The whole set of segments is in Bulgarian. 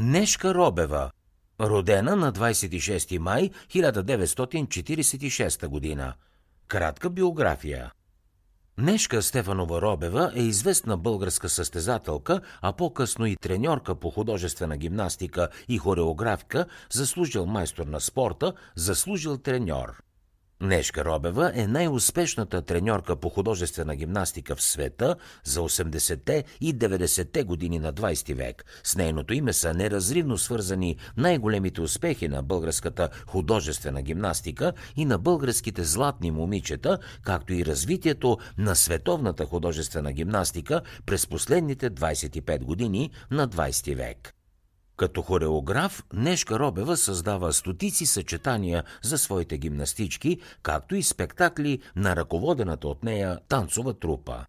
Нешка Робева, родена на 26 май 1946 година. Кратка биография. Нешка Стефанова Робева е известна българска състезателка, а по-късно и треньорка по художествена гимнастика и хореографка, заслужил майстор на спорта, заслужил треньор. Нешка Робева е най-успешната треньорка по художествена гимнастика в света за 80-те и 90-те години на 20 век. С нейното име са неразривно свързани най-големите успехи на българската художествена гимнастика и на българските златни момичета, както и развитието на световната художествена гимнастика през последните 25 години на 20 век. Като хореограф, Нешка Робева създава стотици съчетания за своите гимнастички, както и спектакли на ръководената от нея танцова трупа.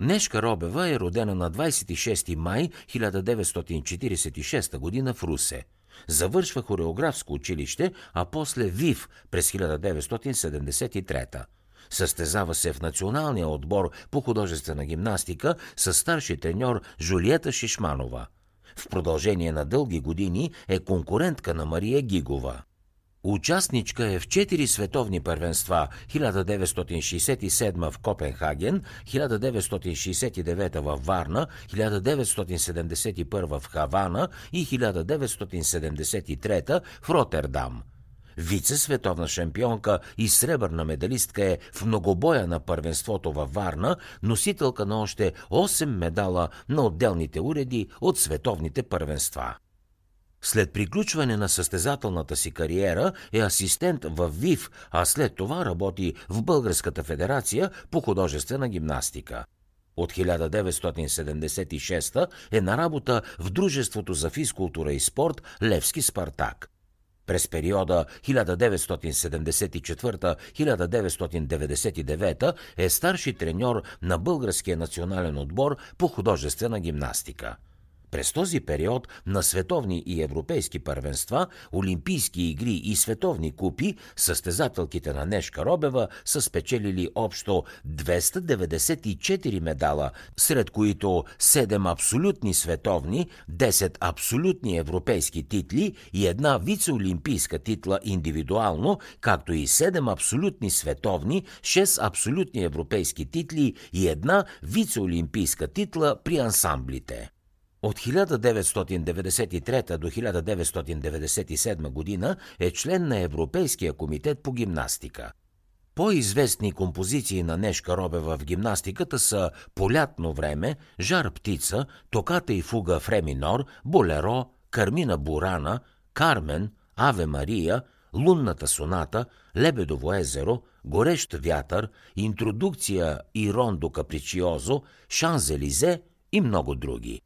Нешка Робева е родена на 26 май 1946 г. в Русе. Завършва хореографско училище, а после ВИВ през 1973 Състезава се в националния отбор по художествена гимнастика с старши треньор Жулиета Шишманова – в продължение на дълги години е конкурентка на Мария Гигова. Участничка е в четири световни първенства 1967 в Копенхаген, 1969 в Варна, 1971 в Хавана и 1973 в Ротердам – Вице-световна шампионка и сребърна медалистка е в многобоя на първенството във Варна, носителка на още 8 медала на отделните уреди от световните първенства. След приключване на състезателната си кариера е асистент в ВИВ, а след това работи в Българската федерация по художествена гимнастика. От 1976 е на работа в Дружеството за физкултура и спорт Левски Спартак. През периода 1974-1999 е старши треньор на българския национален отбор по художествена гимнастика. През този период на световни и европейски първенства, олимпийски игри и световни купи, състезателките на Нешка Робева са спечелили общо 294 медала, сред които 7 абсолютни световни, 10 абсолютни европейски титли и една вице-олимпийска титла индивидуално, както и 7 абсолютни световни, 6 абсолютни европейски титли и една вице-олимпийска титла при ансамблите. От 1993 до 1997 година е член на Европейския комитет по гимнастика. По-известни композиции на Нешка Робева в гимнастиката са Полятно време, Жар птица, Токата и фуга в реминор, Болеро, Кармина Бурана, Кармен, Аве Мария, Лунната соната, Лебедово езеро, Горещ вятър, Интродукция и рондо капричиозо, Шанзелизе и много други.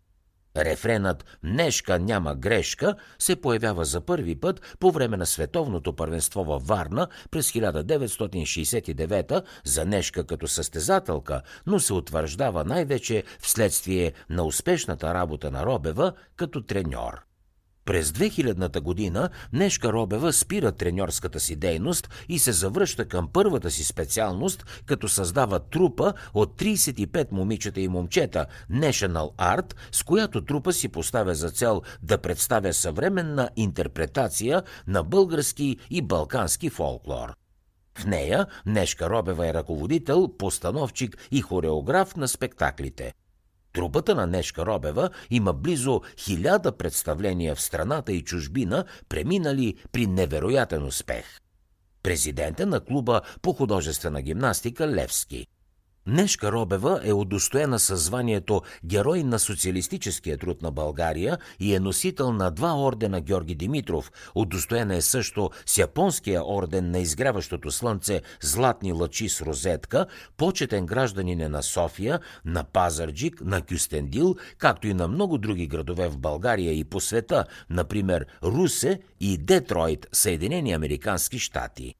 Рефренът «Нешка няма грешка» се появява за първи път по време на световното първенство във Варна през 1969 за Нешка като състезателка, но се утвърждава най-вече вследствие на успешната работа на Робева като треньор. През 2000-та година Нешка Робева спира треньорската си дейност и се завръща към първата си специалност, като създава трупа от 35 момичета и момчета National Art, с която трупа си поставя за цел да представя съвременна интерпретация на български и балкански фолклор. В нея Нешка Робева е ръководител, постановчик и хореограф на спектаклите. Трупата на Нешка Робева има близо хиляда представления в страната и чужбина, преминали при невероятен успех. Президента на клуба по художествена гимнастика Левски – Нешка Робева е удостоена със званието Герой на социалистическия труд на България и е носител на два ордена Георги Димитров. Удостоена е също с японския орден на изгряващото слънце Златни лъчи с розетка, почетен гражданин е на София, на Пазарджик, на Кюстендил, както и на много други градове в България и по света, например Русе и Детройт, Съединени Американски щати.